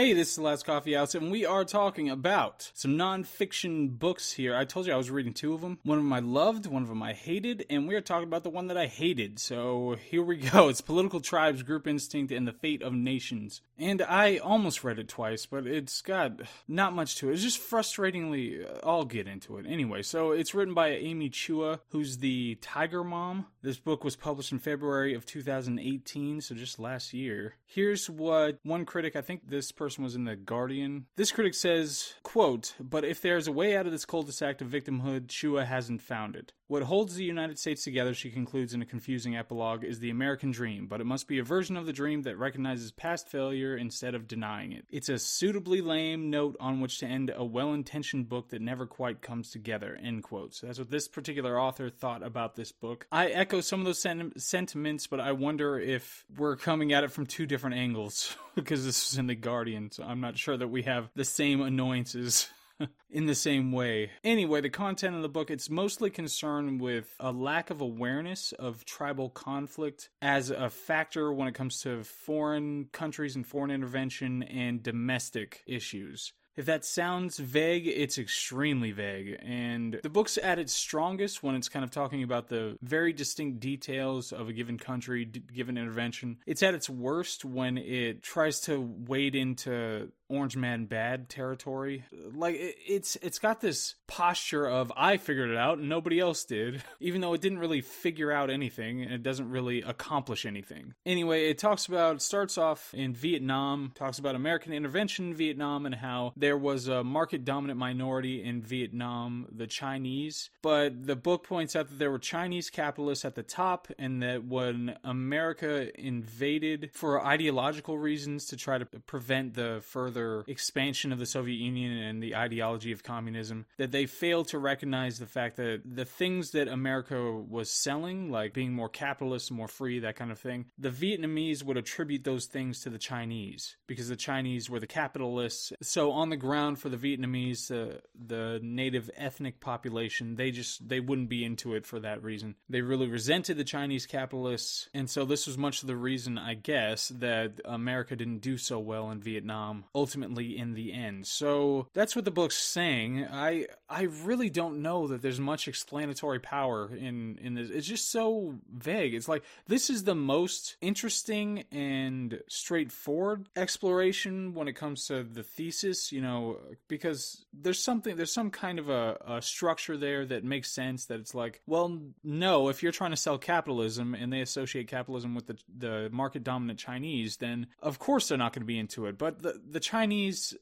Hey, this is the Last Coffee House, and we are talking about some nonfiction books here. I told you I was reading two of them. One of them I loved, one of them I hated, and we are talking about the one that I hated. So here we go. It's Political Tribes, Group Instinct, and the Fate of Nations. And I almost read it twice, but it's got not much to it. It's just frustratingly. Uh, I'll get into it anyway. So it's written by Amy Chua, who's the Tiger Mom. This book was published in February of 2018, so just last year. Here's what one critic, I think this person was in the Guardian. This critic says, quote, "But if there's a way out of this cul-de-sac of victimhood, Chua hasn't found it. What holds the United States together, she concludes in a confusing epilogue, is the American dream, but it must be a version of the dream that recognizes past failure instead of denying it. It's a suitably lame note on which to end a well-intentioned book that never quite comes together." End quote. So that's what this particular author thought about this book. I echo some of those sen- sentiments, but I wonder if we're coming at it from two different angles because this is in the Guardian, so I'm not sure that we have the same annoyances. in the same way. Anyway, the content of the book it's mostly concerned with a lack of awareness of tribal conflict as a factor when it comes to foreign countries and foreign intervention and domestic issues. If that sounds vague, it's extremely vague. And the book's at its strongest when it's kind of talking about the very distinct details of a given country, d- given intervention. It's at its worst when it tries to wade into Orange Man bad territory. Like it, it's it's got this posture of I figured it out and nobody else did, even though it didn't really figure out anything and it doesn't really accomplish anything. Anyway, it talks about starts off in Vietnam, talks about American intervention in Vietnam and how there was a market dominant minority in Vietnam, the Chinese, but the book points out that there were Chinese capitalists at the top and that when America invaded for ideological reasons to try to prevent the further expansion of the Soviet Union and the ideology of communism, that they failed to recognize the fact that the things that America was selling, like being more capitalist, more free, that kind of thing, the Vietnamese would attribute those things to the Chinese because the Chinese were the capitalists. So on the ground for the Vietnamese, uh, the native ethnic population, they just they wouldn't be into it for that reason. They really resented the Chinese capitalists, and so this was much of the reason, I guess, that America didn't do so well in Vietnam ultimately in the end. So that's what the book's saying. I I really don't know that there's much explanatory power in in this. It's just so vague. It's like this is the most interesting and straightforward exploration when it comes to the thesis, you know, because there's something there's some kind of a, a structure there that makes sense that it's like, well, no, if you're trying to sell capitalism and they associate capitalism with the the market dominant Chinese, then of course they're not going to be into it. But the the Chinese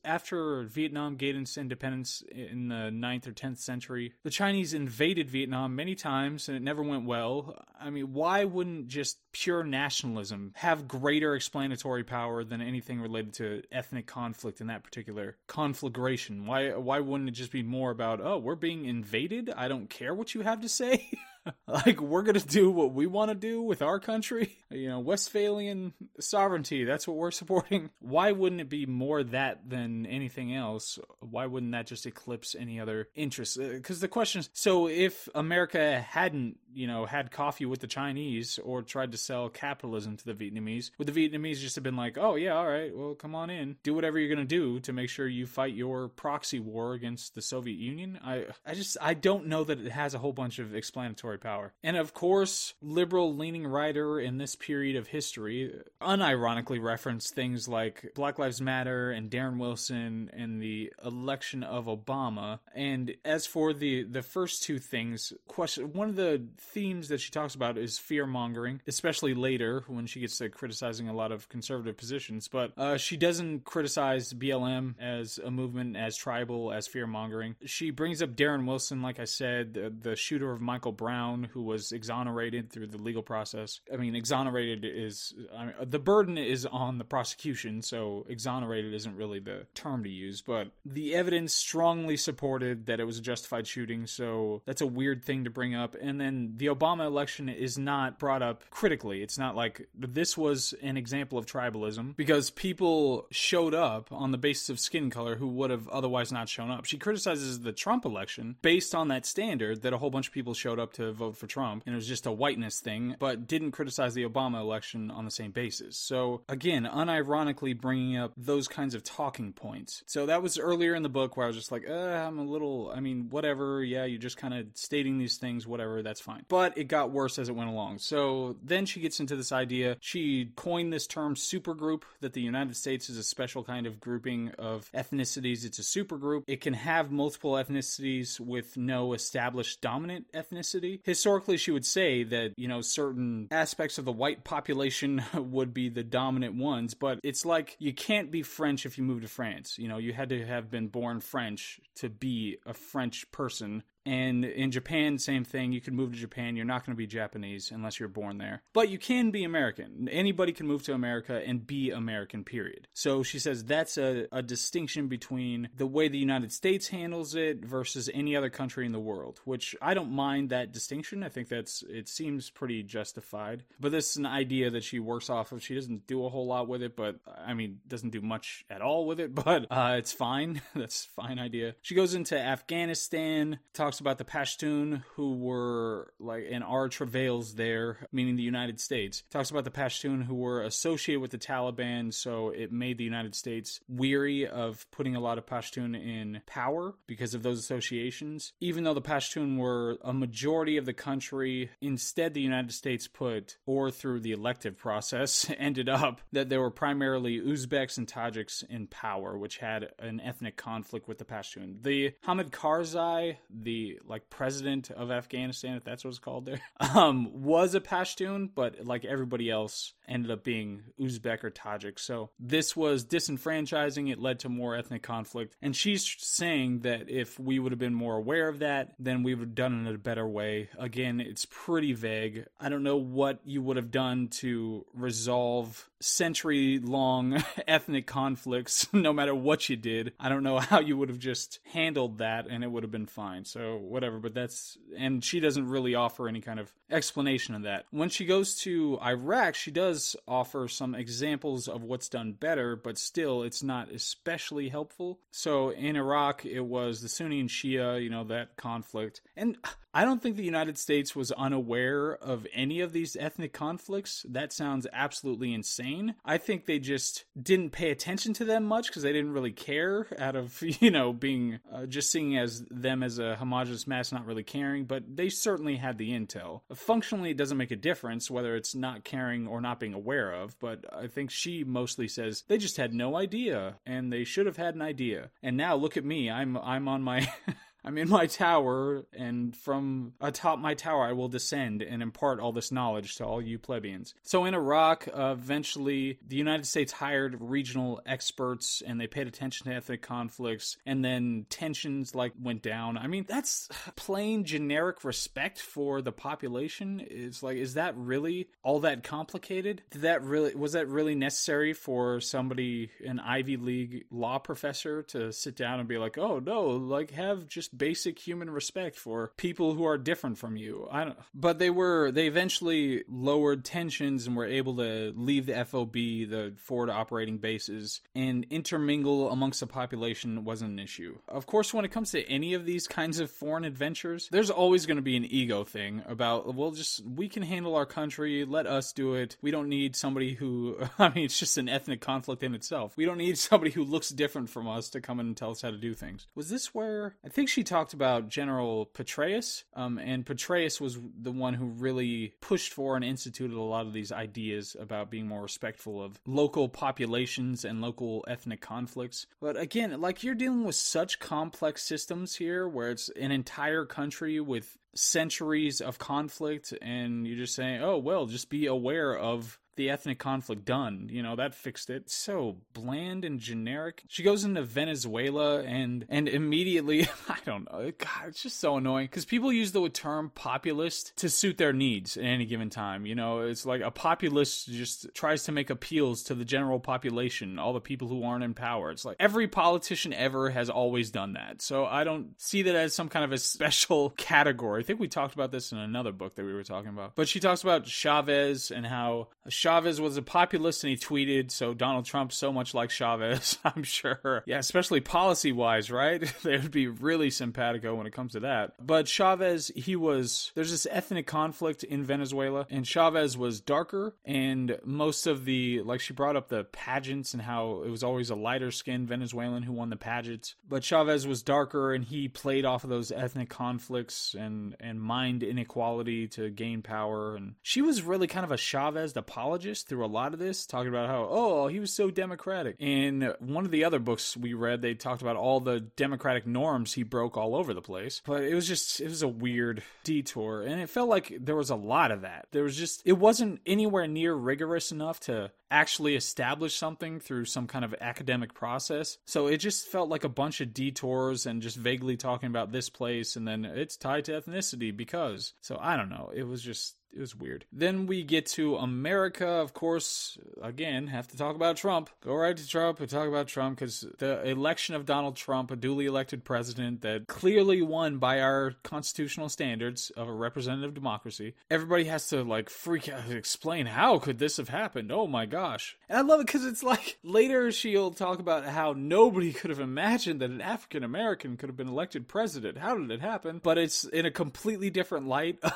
after Vietnam gained its independence in the 9th or 10th century, the Chinese invaded Vietnam many times and it never went well. I mean, why wouldn't just pure nationalism have greater explanatory power than anything related to ethnic conflict in that particular conflagration? Why why wouldn't it just be more about, "Oh, we're being invaded. I don't care what you have to say." like we're gonna do what we want to do with our country. You know westphalian sovereignty that's what we're supporting. Why wouldn't it be more that than anything else? Why wouldn't that just eclipse any other interests? Uh, because the question is so if america hadn't you know had coffee with the chinese or tried to sell capitalism to the vietnamese would the vietnamese just have been like oh yeah all right well come on in do whatever you're gonna do to make sure you fight your proxy war against the soviet union i i just i don't know that it has a whole bunch of explanatory power. And of course, liberal leaning writer in this period of history unironically referenced things like Black Lives Matter and Darren Wilson and the election of Obama. And as for the the first two things, question one of the themes that she talks about is fear mongering, especially later when she gets to criticizing a lot of conservative positions. But uh, she doesn't criticize BLM as a movement, as tribal, as fear mongering. She brings up Darren Wilson, like I said, the, the shooter of Michael Brown, who was exonerated through the legal process. I mean, exonerated is I mean, the burden is on the prosecution, so exonerated isn't really the term to use. But the evidence strongly supported that it was a justified shooting, so that's a weird thing to bring up. And then the Obama election is not brought up critically. It's not like this was an example of tribalism because people showed up on the basis of skin color who would have otherwise not shown up. She criticizes the Trump election based on that standard that a whole bunch of people showed up to vote for Trump and it was just a whiteness thing, but didn't criticize the Obama election on the same basis. So again, unironically bringing up those kinds of talking points. So that was earlier in the book where I was just like, uh, I'm a little, I mean, whatever. Yeah, you're just kind of stating these things, whatever, that's fine. But it got worse as it went along. So then she gets into this idea. She coined this term supergroup that the United States is a special kind of grouping of ethnicities. It's a supergroup. It can have multiple ethnicities with no established dominant ethnicity. Historically, she would say that, you know, certain aspects of the white population would be the dominant ones, but it's like you can't be French if you move to France. You know, you had to have been born French to be a French person and in Japan, same thing. You can move to Japan. You're not going to be Japanese unless you're born there. But you can be American. Anybody can move to America and be American, period. So she says that's a, a distinction between the way the United States handles it versus any other country in the world, which I don't mind that distinction. I think that's, it seems pretty justified. But this is an idea that she works off of. She doesn't do a whole lot with it, but I mean, doesn't do much at all with it, but uh, it's fine. that's fine idea. She goes into Afghanistan, talks talks about the Pashtun who were like in our travails there, meaning the United States. Talks about the Pashtun who were associated with the Taliban, so it made the United States weary of putting a lot of Pashtun in power because of those associations. Even though the Pashtun were a majority of the country, instead the United States put, or through the elective process, ended up that there were primarily Uzbeks and Tajiks in power, which had an ethnic conflict with the Pashtun. The Hamid Karzai, the like president of Afghanistan, if that's what it's called there, um, was a Pashtun, but like everybody else ended up being Uzbek or Tajik. So this was disenfranchising. It led to more ethnic conflict. And she's saying that if we would have been more aware of that, then we would have done it in a better way. Again, it's pretty vague. I don't know what you would have done to resolve century long ethnic conflicts, no matter what you did. I don't know how you would have just handled that and it would have been fine. So, whatever, but that's, and she doesn't really offer any kind of explanation of that. When she goes to Iraq, she does offer some examples of what's done better, but still, it's not especially helpful. So, in Iraq, it was the Sunni and Shia, you know, that conflict. And I don't think the United States was unaware of any of these ethnic conflicts. That sounds absolutely insane. I think they just didn't pay attention to them much because they didn't really care out of, you know, being uh, just seeing as them as a homogenous mass, not really caring, but they certainly had the intel. Functionally, it doesn't make a difference whether it's not caring or not being aware of, but I think she mostly says they just had no idea and they should have had an idea. And now look at me. I'm I'm on my I'm in my tower, and from atop my tower I will descend and impart all this knowledge to all you plebeians. So in Iraq, uh, eventually the United States hired regional experts, and they paid attention to ethnic conflicts, and then tensions like went down. I mean, that's plain generic respect for the population. Is like, is that really all that complicated? Did that really was that really necessary for somebody, an Ivy League law professor, to sit down and be like, oh no, like have just basic human respect for people who are different from you. I don't, but they were they eventually lowered tensions and were able to leave the FOB, the forward operating bases, and intermingle amongst the population wasn't an issue. Of course, when it comes to any of these kinds of foreign adventures, there's always going to be an ego thing about well, just we can handle our country, let us do it. We don't need somebody who I mean, it's just an ethnic conflict in itself. We don't need somebody who looks different from us to come in and tell us how to do things. Was this where I think she talked about General Petraeus, um, and Petraeus was the one who really pushed for and instituted a lot of these ideas about being more respectful of local populations and local ethnic conflicts. But again, like you're dealing with such complex systems here where it's an entire country with centuries of conflict, and you're just saying, oh, well, just be aware of the ethnic conflict done. You know, that fixed it. So bland and generic. She goes into Venezuela and and immediately, I don't know. God, it's just so annoying because people use the term populist to suit their needs at any given time. You know, it's like a populist just tries to make appeals to the general population, all the people who aren't in power. It's like every politician ever has always done that. So I don't see that as some kind of a special category. I think we talked about this in another book that we were talking about. But she talks about Chavez and how Chavez was a populist and he tweeted, so Donald Trump so much like Chavez, I'm sure. Yeah, especially policy wise, right? they would be really simpatico when it comes to that. But Chavez, he was, there's this ethnic conflict in Venezuela, and Chavez was darker, and most of the, like she brought up the pageants and how it was always a lighter skinned Venezuelan who won the pageants. But Chavez was darker, and he played off of those ethnic conflicts and, and mind inequality to gain power. And she was really kind of a Chavez apologist through a lot of this, talking about how, oh, he was so democratic. In one of the other books we read, they talked about all the democratic norms he broke all over the place. But it was just, it was a weird detour. And it felt like there was a lot of that. There was just, it wasn't anywhere near rigorous enough to actually establish something through some kind of academic process. So it just felt like a bunch of detours and just vaguely talking about this place and then it's tied to ethnicity because. So I don't know. It was just it was weird. Then we get to America, of course. Again, have to talk about Trump. Go right to Trump and talk about Trump because the election of Donald Trump, a duly elected president that clearly won by our constitutional standards of a representative democracy. Everybody has to like freak out, explain how could this have happened? Oh my gosh! And I love it because it's like later she'll talk about how nobody could have imagined that an African American could have been elected president. How did it happen? But it's in a completely different light.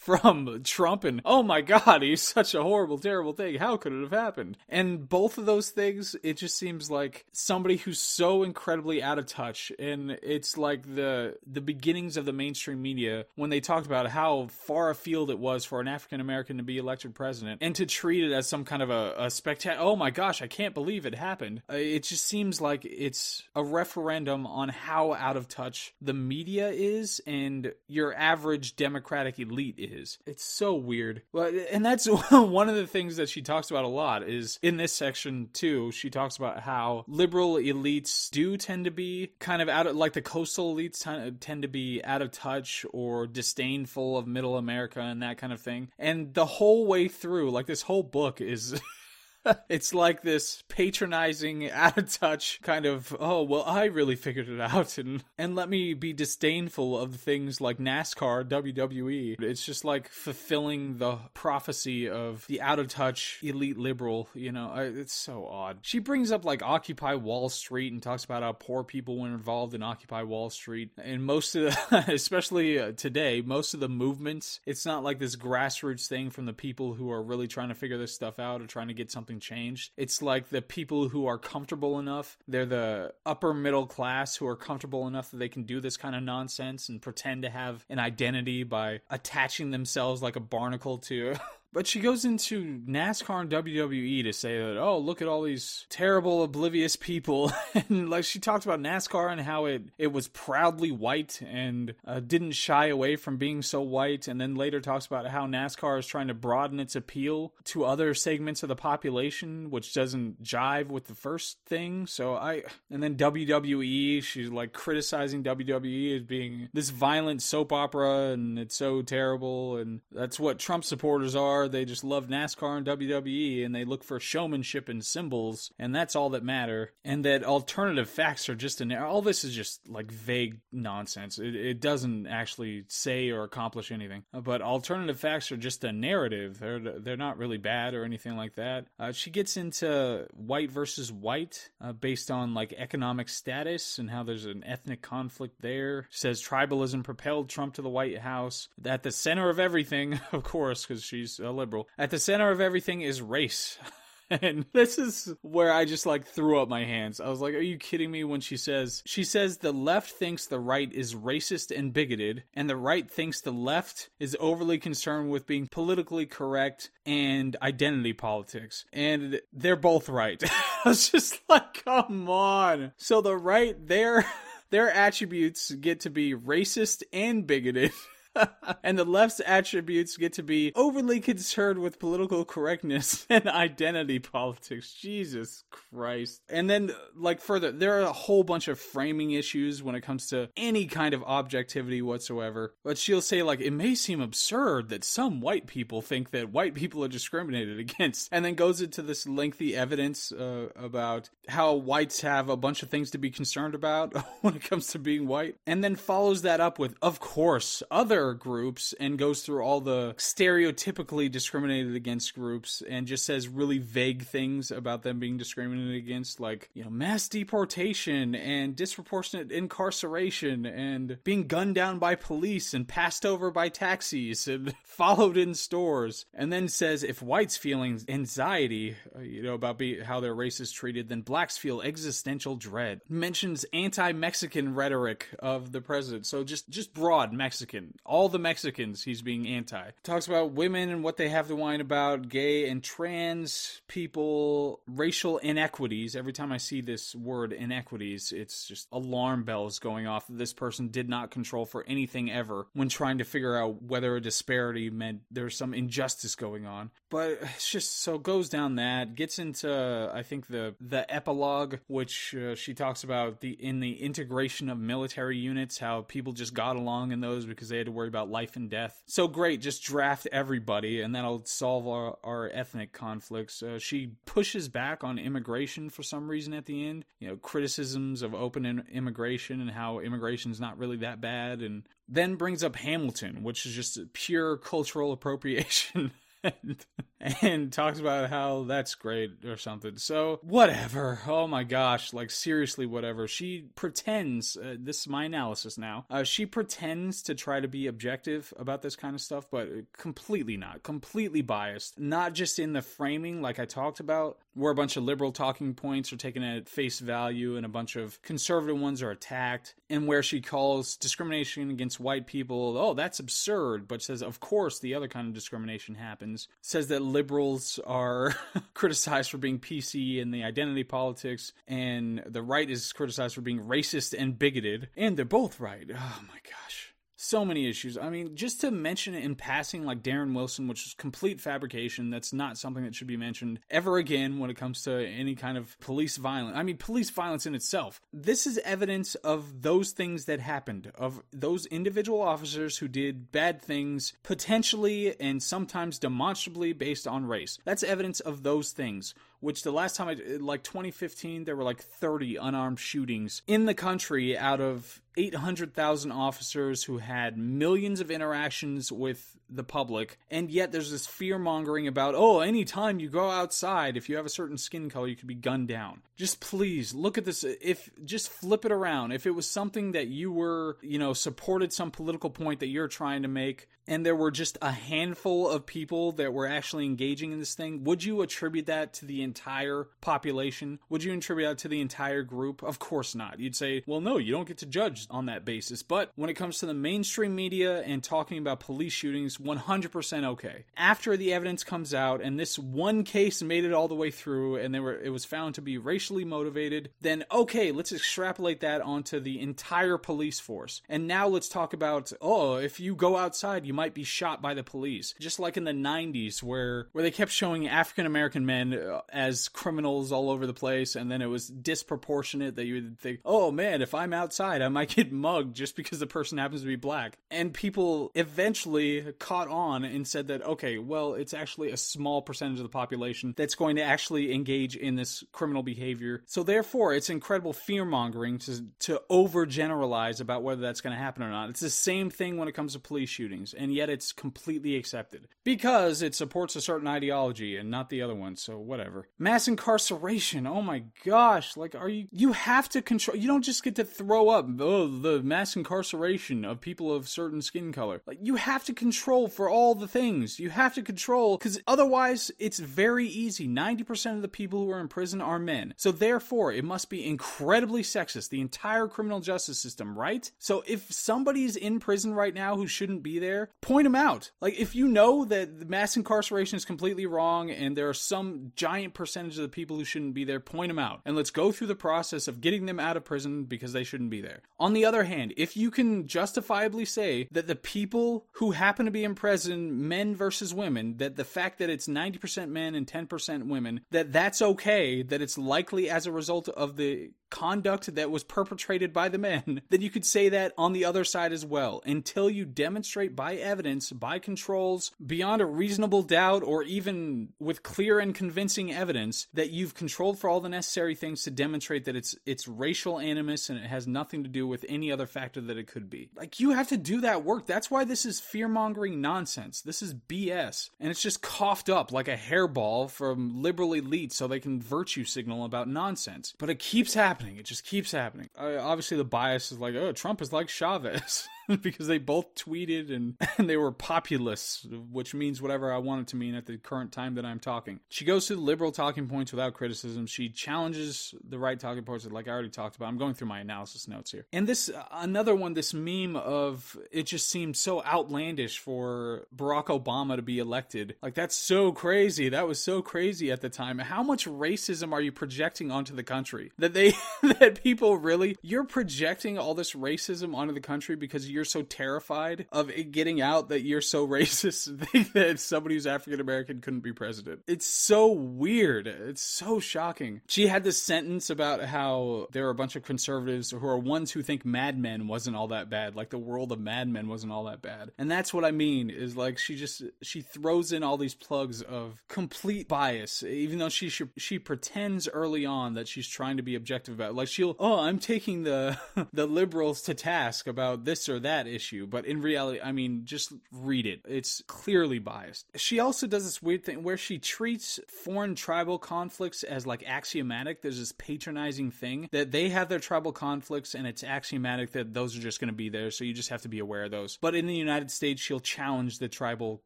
from Trump and oh my god, he's such a horrible, terrible thing. How could it have happened? And both of those things, it just seems like somebody who's so incredibly out of touch. And it's like the the beginnings of the mainstream media when they talked about how far afield it was for an African American to be elected president and to treat it as some kind of a, a spectacular. Oh my gosh, I can't believe it happened. Uh, it just seems like it's a referendum on how out of touch the media is and your average Democratic elite is is. It's so weird. And that's one of the things that she talks about a lot is in this section too. She talks about how liberal elites do tend to be kind of out of like the coastal elites tend to be out of touch or disdainful of middle America and that kind of thing. And the whole way through, like this whole book is it's like this patronizing, out of touch kind of, oh, well, I really figured it out and, and let me be disdainful of things like NASCAR, WWE. It's just like fulfilling the prophecy of the out of touch elite liberal, you know, it's so odd. She brings up like Occupy Wall Street and talks about how poor people were involved in Occupy Wall Street. And most of the, especially uh, today, most of the movements, it's not like this grassroots thing from the people who are really trying to figure this stuff out or trying to get something something changed. It's like the people who are comfortable enough, they're the upper middle class who are comfortable enough that they can do this kind of nonsense and pretend to have an identity by attaching themselves like a barnacle to But she goes into NASCAR and WWE to say that, oh, look at all these terrible, oblivious people. and like she talked about NASCAR and how it, it was proudly white and uh, didn't shy away from being so white. And then later talks about how NASCAR is trying to broaden its appeal to other segments of the population, which doesn't jive with the first thing. So I, and then WWE, she's like criticizing WWE as being this violent soap opera and it's so terrible. And that's what Trump supporters are they just love NASCAR and WWE and they look for showmanship and symbols, and that's all that matter. And that alternative facts are just an all this is just like vague nonsense. It, it doesn't actually say or accomplish anything. But alternative facts are just a narrative. They're they're not really bad or anything like that. Uh, she gets into white versus white uh, based on like economic status and how there's an ethnic conflict there. She says tribalism propelled Trump to the White House. At the center of everything, of course, because she's a liberal. At the center of everything is race. and this is where I just like threw up my hands. I was like, "Are you kidding me?" When she says she says the left thinks the right is racist and bigoted, and the right thinks the left is overly concerned with being politically correct and identity politics, and they're both right. I was just like, "Come on!" So the right, their their attributes get to be racist and bigoted. and the left's attributes get to be overly concerned with political correctness and identity politics. Jesus Christ. And then, like, further, there are a whole bunch of framing issues when it comes to any kind of objectivity whatsoever. But she'll say, like, it may seem absurd that some white people think that white people are discriminated against, and then goes into this lengthy evidence uh, about how whites have a bunch of things to be concerned about when it comes to being white, and then follows that up with, of course, other groups and goes through all the stereotypically discriminated against groups and just says really vague things about them being discriminated against, like, you know, mass deportation and disproportionate incarceration and being gunned down by police and passed over by taxis and followed in stores. And then says if whites feeling anxiety, uh, you know, about be, how their race is treated, then blacks feel existential dread. Mentions anti-Mexican rhetoric of the president. So just just broad Mexican. All the Mexicans he's being anti. Talks about women and what they have to whine about, gay and trans people, racial inequities. Every time I see this word inequities, it's just alarm bells going off this person did not control for anything ever when trying to figure out whether a disparity meant there's some injustice going on. But it's just so goes down that gets into I think the the epilogue which uh, she talks about the in the integration of military units how people just got along in those because they had to worry about life and death. So great, just draft everybody and that'll solve our, our ethnic conflicts. Uh, she pushes back on immigration for some reason at the end. You know, criticisms of open in- immigration and how immigration is not really that bad and then brings up Hamilton, which is just pure cultural appropriation. And, and talks about how that's great or something. So, whatever. Oh my gosh. Like, seriously, whatever. She pretends, uh, this is my analysis now, uh, she pretends to try to be objective about this kind of stuff, but completely not. Completely biased. Not just in the framing, like I talked about, where a bunch of liberal talking points are taken at face value and a bunch of conservative ones are attacked, and where she calls discrimination against white people, oh, that's absurd, but says, of course, the other kind of discrimination happens. Says that liberals are criticized for being PC in the identity politics, and the right is criticized for being racist and bigoted, and they're both right. Oh my gosh so many issues. I mean, just to mention it in passing, like Darren Wilson, which is complete fabrication. That's not something that should be mentioned ever again when it comes to any kind of police violence. I mean, police violence in itself. This is evidence of those things that happened, of those individual officers who did bad things, potentially and sometimes demonstrably based on race. That's evidence of those things which the last time I uh, like 2015 there were like 30 unarmed shootings in the country out of 800,000 officers who had millions of interactions with the public and yet there's this fear mongering about oh anytime you go outside if you have a certain skin color you could be gunned down. Just please look at this if just flip it around. If it was something that you were you know supported some political point that you're trying to make and there were just a handful of people that were actually engaging in this thing would you attribute that to the entire population? Would you attribute that to the entire group? Of course not. You'd say well no you don't get to judge on that basis. But when it comes to the mainstream media and talking about police shootings 100% okay. After the evidence comes out and this one case made it all the way through and they were it was found to be racially motivated, then okay, let's extrapolate that onto the entire police force. And now let's talk about oh, if you go outside, you might be shot by the police. Just like in the 90s where where they kept showing African American men uh, as criminals all over the place and then it was disproportionate that you would think, "Oh man, if I'm outside, I might get mugged just because the person happens to be black." And people eventually caught on and said that, okay, well, it's actually a small percentage of the population that's going to actually engage in this criminal behavior. So therefore, it's incredible fear mongering to, to overgeneralize about whether that's going to happen or not. It's the same thing when it comes to police shootings, and yet it's completely accepted because it supports a certain ideology and not the other one. So whatever. Mass incarceration. Oh my gosh. Like, are you, you have to control, you don't just get to throw up, oh, the mass incarceration of people of certain skin color. Like, you have to control control for all the things. You have to control because otherwise it's very easy. 90% of the people who are in prison are men. So therefore, it must be incredibly sexist. The entire criminal justice system, right? So if somebody's in prison right now who shouldn't be there, point them out. Like if you know that mass incarceration is completely wrong and there are some giant percentage of the people who shouldn't be there, point them out. And let's go through the process of getting them out of prison because they shouldn't be there. On the other hand, if you can justifiably say that the people who happen to be in prison, men versus women, that the fact that it's 90% men and 10% women, that that's okay, that it's likely as a result of the conduct that was perpetrated by the men, then you could say that on the other side as well until you demonstrate by evidence, by controls, beyond a reasonable doubt, or even with clear and convincing evidence that you've controlled for all the necessary things to demonstrate that it's it's racial animus and it has nothing to do with any other factor that it could be. Like you have to do that work. That's why this is fear mongering nonsense. This is BS. And it's just coughed up like a hairball from liberal elites so they can virtue signal about nonsense. But it keeps happening. It just keeps happening. Uh, obviously, the bias is like, oh, Trump is like Chavez. because they both tweeted and, and they were populists, which means whatever I want it to mean at the current time that I'm talking. She goes to the liberal talking points without criticism. She challenges the right talking points, like I already talked about. I'm going through my analysis notes here. And this, another one, this meme of it just seemed so outlandish for Barack Obama to be elected. Like, that's so crazy. That was so crazy at the time. How much racism are you projecting onto the country? That they, that people really, you're projecting all this racism onto the country because you're so terrified of it getting out that you're so racist think that somebody who's African American couldn't be president. It's so weird. It's so shocking. She had this sentence about how there are a bunch of conservatives who are ones who think Mad Men wasn't all that bad, like the world of Mad Men wasn't all that bad. And that's what I mean is like she just she throws in all these plugs of complete bias, even though she she, she pretends early on that she's trying to be objective about. It. Like she'll, oh, I'm taking the the liberals to task about this or that issue, but in reality, I mean, just read it. It's clearly biased. She also does this weird thing where she treats foreign tribal conflicts as like axiomatic. There's this patronizing thing that they have their tribal conflicts and it's axiomatic that those are just going to be there, so you just have to be aware of those. But in the United States, she'll challenge the tribal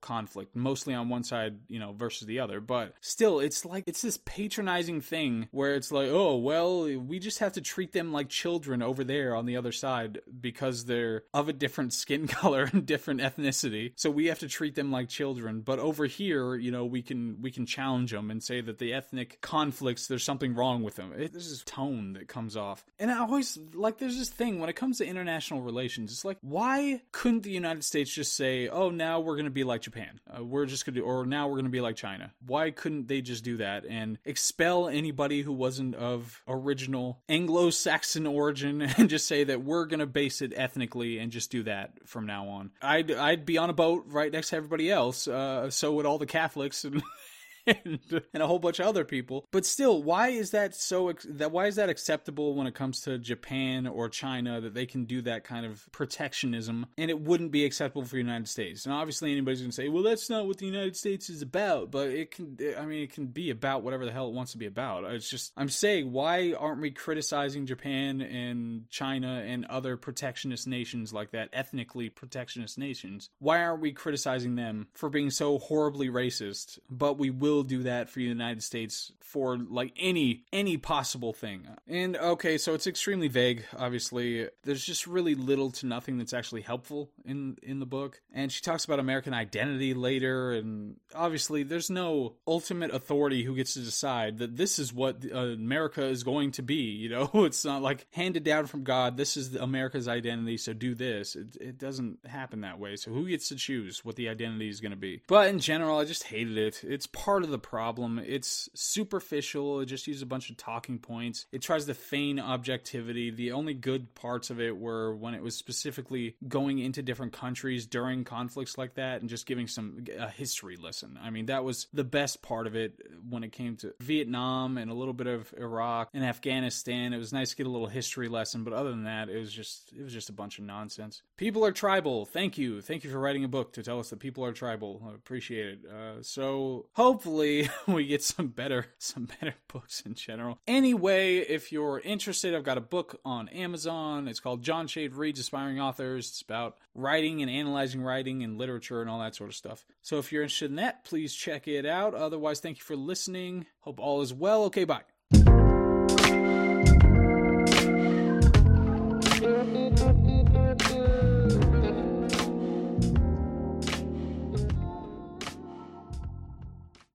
conflict, mostly on one side, you know, versus the other. But still, it's like it's this patronizing thing where it's like, oh, well, we just have to treat them like children over there on the other side because they're of a different skin color and different ethnicity. So we have to treat them like children. But over here, you know, we can we can challenge them and say that the ethnic conflicts there's something wrong with them. It, there's this tone that comes off. And I always like there's this thing when it comes to international relations. It's like why couldn't the United States just say, "Oh, now we're going to be like Japan. Uh, we're just going to or now we're going to be like China." Why couldn't they just do that and expel anybody who wasn't of original Anglo-Saxon origin and just say that we're going to base it ethnically and just do that from now on. I'd I'd be on a boat right next to everybody else. Uh, so would all the Catholics and and, uh, and a whole bunch of other people. But still, why is that so? That why is that acceptable when it comes to Japan or China that they can do that kind of protectionism, and it wouldn't be acceptable for the United States? And obviously, anybody's gonna say, "Well, that's not what the United States is about." But it can. I mean, it can be about whatever the hell it wants to be about. Uh, it's just I'm saying, why aren't we criticizing Japan and China and other protectionist nations like that, ethnically protectionist nations? Why aren't we criticizing them for being so horribly racist? But we will will do that for the United States for like any any possible thing. And okay, so it's extremely vague. Obviously, there's just really little to nothing that's actually helpful in in the book. And she talks about American identity later, and obviously, there's no ultimate authority who gets to decide that this is what uh, America is going to be. You know, it's not like handed down from God. This is America's identity, so do this. It, it doesn't happen that way. So who gets to choose what the identity is going to be? But in general, I just hated it. It's part of the problem. It's superficial. It just uses a bunch of talking points. It tries to feign objectivity. The only good parts of it were when it was specifically going into different countries during conflicts like that and just giving some a history lesson. I mean, that was the best part of it when it came to Vietnam and a little bit of Iraq and Afghanistan. It was nice to get a little history lesson, but other than that, it was just it was just a bunch of nonsense. People are tribal. Thank you. Thank you for writing a book to tell us that people are tribal. I appreciate it. Uh, so hopefully we get some better some better books in general. Anyway, if you're interested, I've got a book on Amazon. It's called John Shade Reads Aspiring Authors. It's about writing and analyzing writing and literature and all that sort of stuff. So if you're interested in that, please check it out. Otherwise, thank you for listening. Hope all is well. Okay, bye.